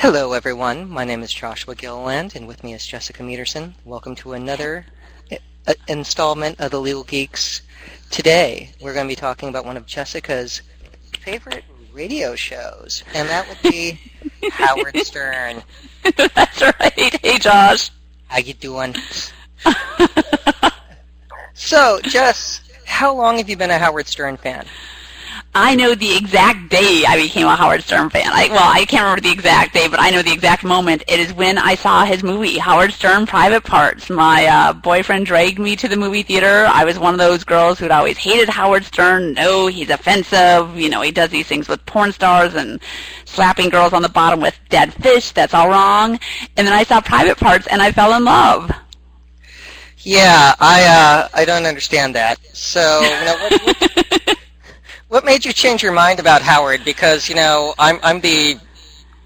Hello, everyone. My name is Joshua Gilliland, and with me is Jessica Mederson. Welcome to another uh, installment of the Legal Geeks. Today, we're going to be talking about one of Jessica's favorite radio shows, and that would be Howard Stern. That's right. Hey, Josh. How you doing? so, Jess, how long have you been a Howard Stern fan? I know the exact day I became a Howard Stern fan. I, well, I can't remember the exact day, but I know the exact moment. It is when I saw his movie, Howard Stern Private Parts. My uh, boyfriend dragged me to the movie theater. I was one of those girls who'd always hated Howard Stern. No, he's offensive. You know, he does these things with porn stars and slapping girls on the bottom with dead fish. That's all wrong. And then I saw Private Parts, and I fell in love. Yeah, I uh, I don't understand that. So, you know, what, what, what made you change your mind about Howard? Because you know, I'm I'm the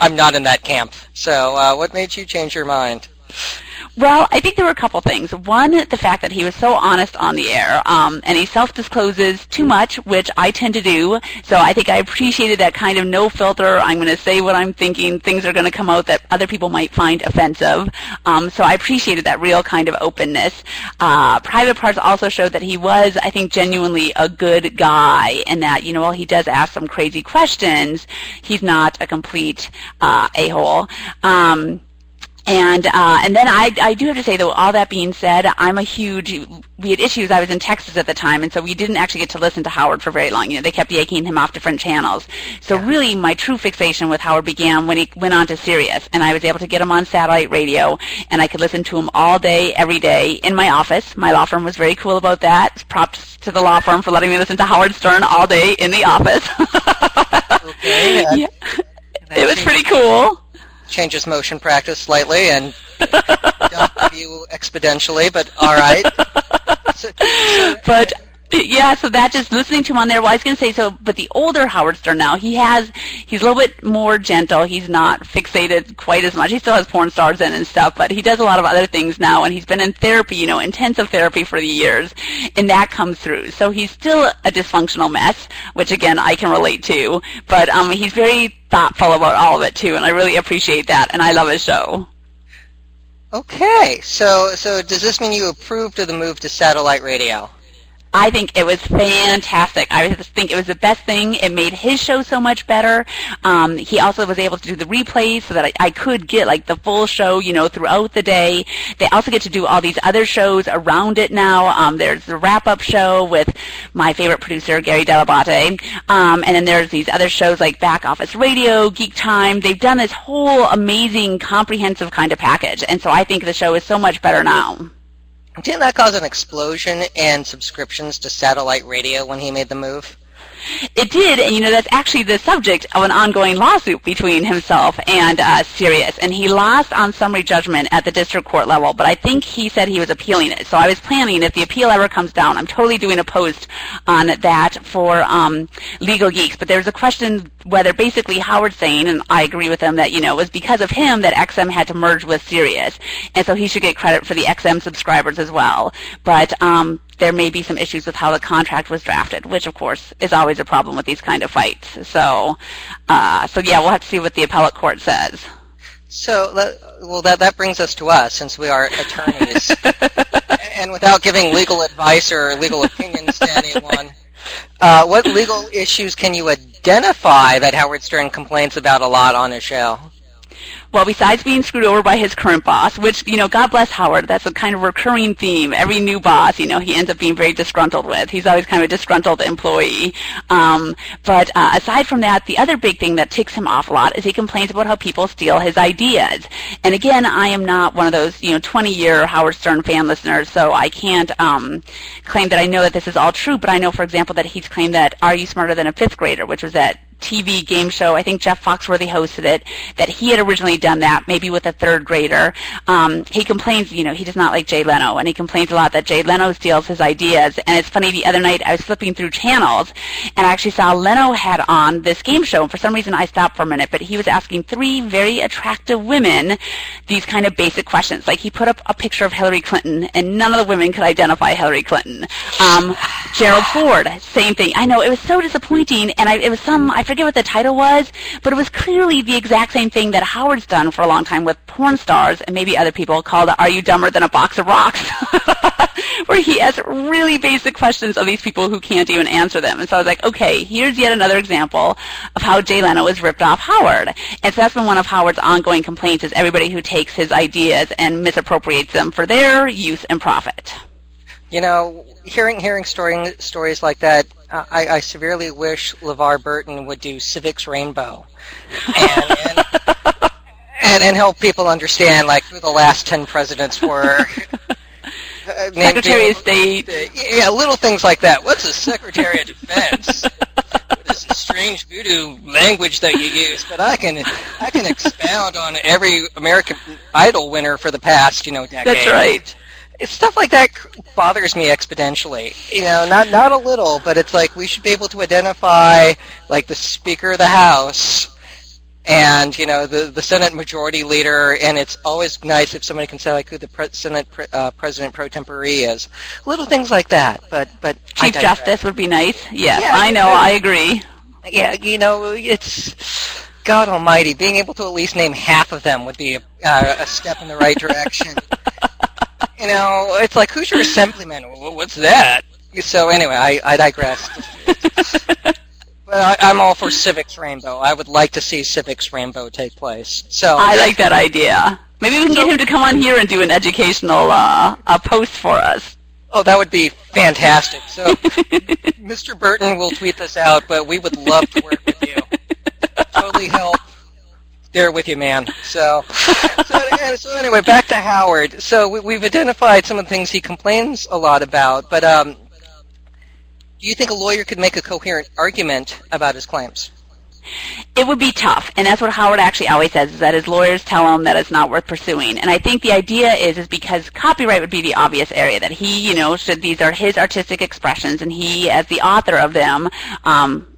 I'm not in that camp. So, uh, what made you change your mind? Well, I think there were a couple things. One, the fact that he was so honest on the air, um, and he self-discloses too much, which I tend to do. So I think I appreciated that kind of no filter. I'm going to say what I'm thinking. Things are going to come out that other people might find offensive. Um, so I appreciated that real kind of openness. Uh, Private Parts also showed that he was, I think, genuinely a good guy, and that you know, while he does ask some crazy questions, he's not a complete uh, a-hole. Um, and uh, and then I I do have to say though, all that being said, I'm a huge. We had issues. I was in Texas at the time, and so we didn't actually get to listen to Howard for very long. You know, they kept yanking him off different channels. So yeah. really, my true fixation with Howard began when he went on to Sirius, and I was able to get him on satellite radio, and I could listen to him all day, every day in my office. My law firm was very cool about that. Props to the law firm for letting me listen to Howard Stern all day in the office. okay. Yeah. It was pretty cool changes motion practice slightly and don't you exponentially, but all right. But yeah, so that just listening to him on there. Well, I was going to say so, but the older Howard Stern now, he has he's a little bit more gentle. He's not fixated quite as much. He still has porn stars in and stuff, but he does a lot of other things now, and he's been in therapy, you know, intensive therapy for the years, and that comes through. So he's still a dysfunctional mess, which again I can relate to, but um, he's very thoughtful about all of it too, and I really appreciate that, and I love his show. Okay, so so does this mean you approved of the move to satellite radio? I think it was fantastic. I think it was the best thing. It made his show so much better. Um, he also was able to do the replays so that I, I could get like the full show, you know, throughout the day. They also get to do all these other shows around it now. Um, there's the wrap-up show with my favorite producer, Gary Dell'Abate. Um, and then there's these other shows like Back Office Radio, Geek Time. They've done this whole amazing, comprehensive kind of package. And so I think the show is so much better now. Didn't that cause an explosion in subscriptions to satellite radio when he made the move? It did, and you know that's actually the subject of an ongoing lawsuit between himself and uh, Sirius, and he lost on summary judgment at the district court level. But I think he said he was appealing it. So I was planning if the appeal ever comes down, I'm totally doing a post on that for um, Legal Geeks. But there's a question whether basically Howard's saying, and I agree with him that you know it was because of him that XM had to merge with Sirius, and so he should get credit for the XM subscribers as well. But um, there may be some issues with how the contract was drafted, which of course is always a problem with these kind of fights. So, uh, so yeah, we'll have to see what the appellate court says. So, well, that that brings us to us, since we are attorneys, and without giving legal advice or legal opinions to anyone, uh, what legal issues can you identify that Howard Stern complains about a lot on his show? Well, besides being screwed over by his current boss, which, you know, God bless Howard, that's a kind of recurring theme. Every new boss, you know, he ends up being very disgruntled with. He's always kind of a disgruntled employee. Um, but uh, aside from that, the other big thing that ticks him off a lot is he complains about how people steal his ideas. And again, I am not one of those, you know, 20-year Howard Stern fan listeners, so I can't um, claim that I know that this is all true, but I know, for example, that he's claimed that Are You Smarter Than a Fifth Grader, which was that TV game show. I think Jeff Foxworthy hosted it. That he had originally done that, maybe with a third grader. Um, he complains, you know, he does not like Jay Leno, and he complains a lot that Jay Leno steals his ideas. And it's funny. The other night I was flipping through channels, and I actually saw Leno had on this game show. And for some reason I stopped for a minute, but he was asking three very attractive women these kind of basic questions. Like he put up a picture of Hillary Clinton, and none of the women could identify Hillary Clinton. Um, Gerald Ford, same thing. I know it was so disappointing, and I, it was some I forget what the title was, but it was clearly the exact same thing that Howard's done for a long time with porn stars and maybe other people called Are You Dumber Than a Box of Rocks? where he asks really basic questions of these people who can't even answer them. And so I was like, okay, here's yet another example of how Jay Leno has ripped off Howard. And so that's been one of Howard's ongoing complaints is everybody who takes his ideas and misappropriates them for their use and profit. You know, hearing hearing story, stories like that, uh, I, I severely wish LeVar Burton would do Civics Rainbow, and, and, and, and help people understand like who the last ten presidents were. Uh, Secretary of State. Yeah, little things like that. What's a Secretary of Defense? what is the strange voodoo language that you use? But I can I can expound on every American Idol winner for the past, you know, decade. That's right stuff like that bothers me exponentially. You know, not not a little, but it's like we should be able to identify like the Speaker of the House and you know the the Senate Majority Leader, and it's always nice if somebody can say like who the pre- Senate pre- uh, President pro tempore is. Little things like that, but but Chief Justice would be nice. Yes, yeah, I know, I agree. Yeah, you know, it's God Almighty. Being able to at least name half of them would be a, uh, a step in the right direction. you know, it's like who's your assemblyman? What's that? So anyway, I, I digress. but I, I'm all for Civics Rainbow. I would like to see Civics Rainbow take place. So I like that idea. Maybe we can get him to come on here and do an educational uh, a post for us. Oh, that would be fantastic. So, Mr. Burton will tweet this out, but we would love to work with you. Totally help there with you, man. So, so, so, anyway, back to Howard. So we, have identified some of the things he complains a lot about, but um, do you think a lawyer could make a coherent argument about his claims? It would be tough, and that's what Howard actually always says: is that his lawyers tell him that it's not worth pursuing. And I think the idea is is because copyright would be the obvious area that he, you know, should these are his artistic expressions, and he, as the author of them, um, you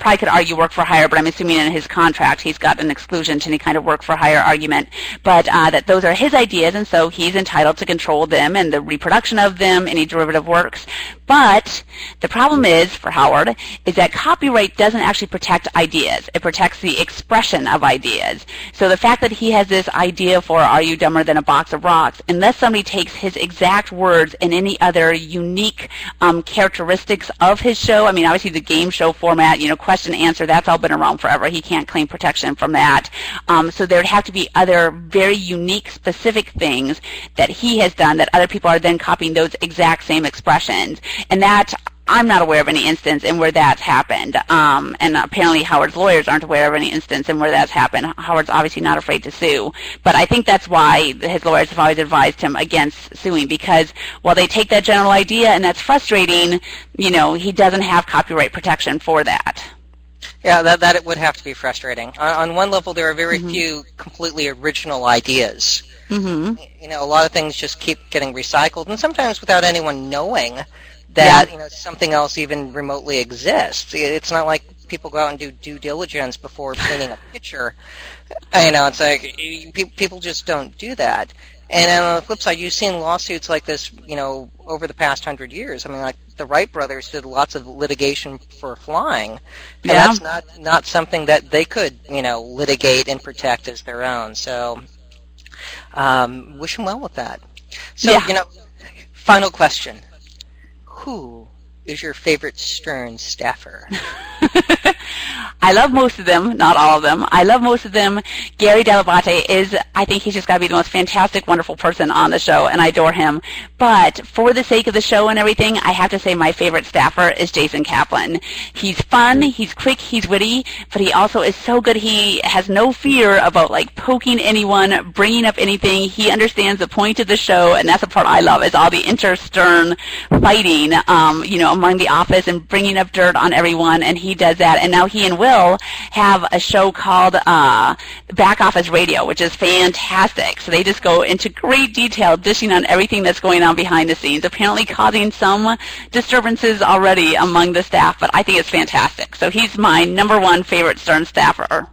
probably could argue work for hire, but I'm assuming in his contract he's got an exclusion to any kind of work for hire argument. But uh, that those are his ideas, and so he's entitled to control them and the reproduction of them, any derivative works. But the problem is for Howard is that copyright doesn't actually protect ideas. It protects the expression of ideas. So the fact that he has this idea for "Are you dumber than a box of rocks?" unless somebody takes his exact words and any other unique um, characteristics of his show. I mean, obviously the game show format, you know question answer, that's all been around forever. He can't claim protection from that. Um, so there'd have to be other very unique, specific things that he has done that other people are then copying those exact same expressions. And that I'm not aware of any instance in where that's happened. Um, and apparently Howard's lawyers aren't aware of any instance in where that's happened. Howard's obviously not afraid to sue. But I think that's why his lawyers have always advised him against suing because while they take that general idea and that's frustrating, you know, he doesn't have copyright protection for that. Yeah, that that it would have to be frustrating. On, on one level, there are very mm-hmm. few completely original ideas. Mm-hmm. You know, a lot of things just keep getting recycled, and sometimes without anyone knowing that yeah. you know something else even remotely exists. It's not like people go out and do due diligence before painting a picture. You know, it's like people just don't do that. And on the flip side, you've seen lawsuits like this, you know, over the past hundred years. I mean, like the Wright brothers did lots of litigation for flying, and yeah. that's not not something that they could, you know, litigate and protect as their own. So, um, wish them well with that. So, yeah. you know, final question: Who is your favorite Stern staffer? I love most of them, not all of them. I love most of them. Gary Dell'Abate is, I think he's just got to be the most fantastic, wonderful person on the show, and I adore him. But for the sake of the show and everything, I have to say my favorite staffer is Jason Kaplan. He's fun, he's quick, he's witty, but he also is so good. He has no fear about like poking anyone, bringing up anything. He understands the point of the show, and that's the part I love is all the inter-Stern fighting, um, you know, among the office and bringing up dirt on everyone, and he does that. And now he and Will have a show called uh, Back Office Radio, which is fantastic. So they just go into great detail, dishing on everything that's going on behind the scenes, apparently causing some disturbances already among the staff, but I think it's fantastic. So he's my number one favorite Stern staffer.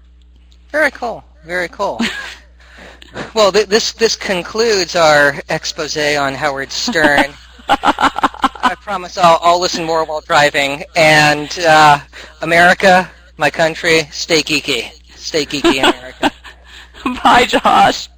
Very cool. Very cool. well, th- this this concludes our expose on Howard Stern. I promise I'll, I'll listen more while driving. And uh, America, My country, stay geeky. Stay geeky, America. Bye, Josh.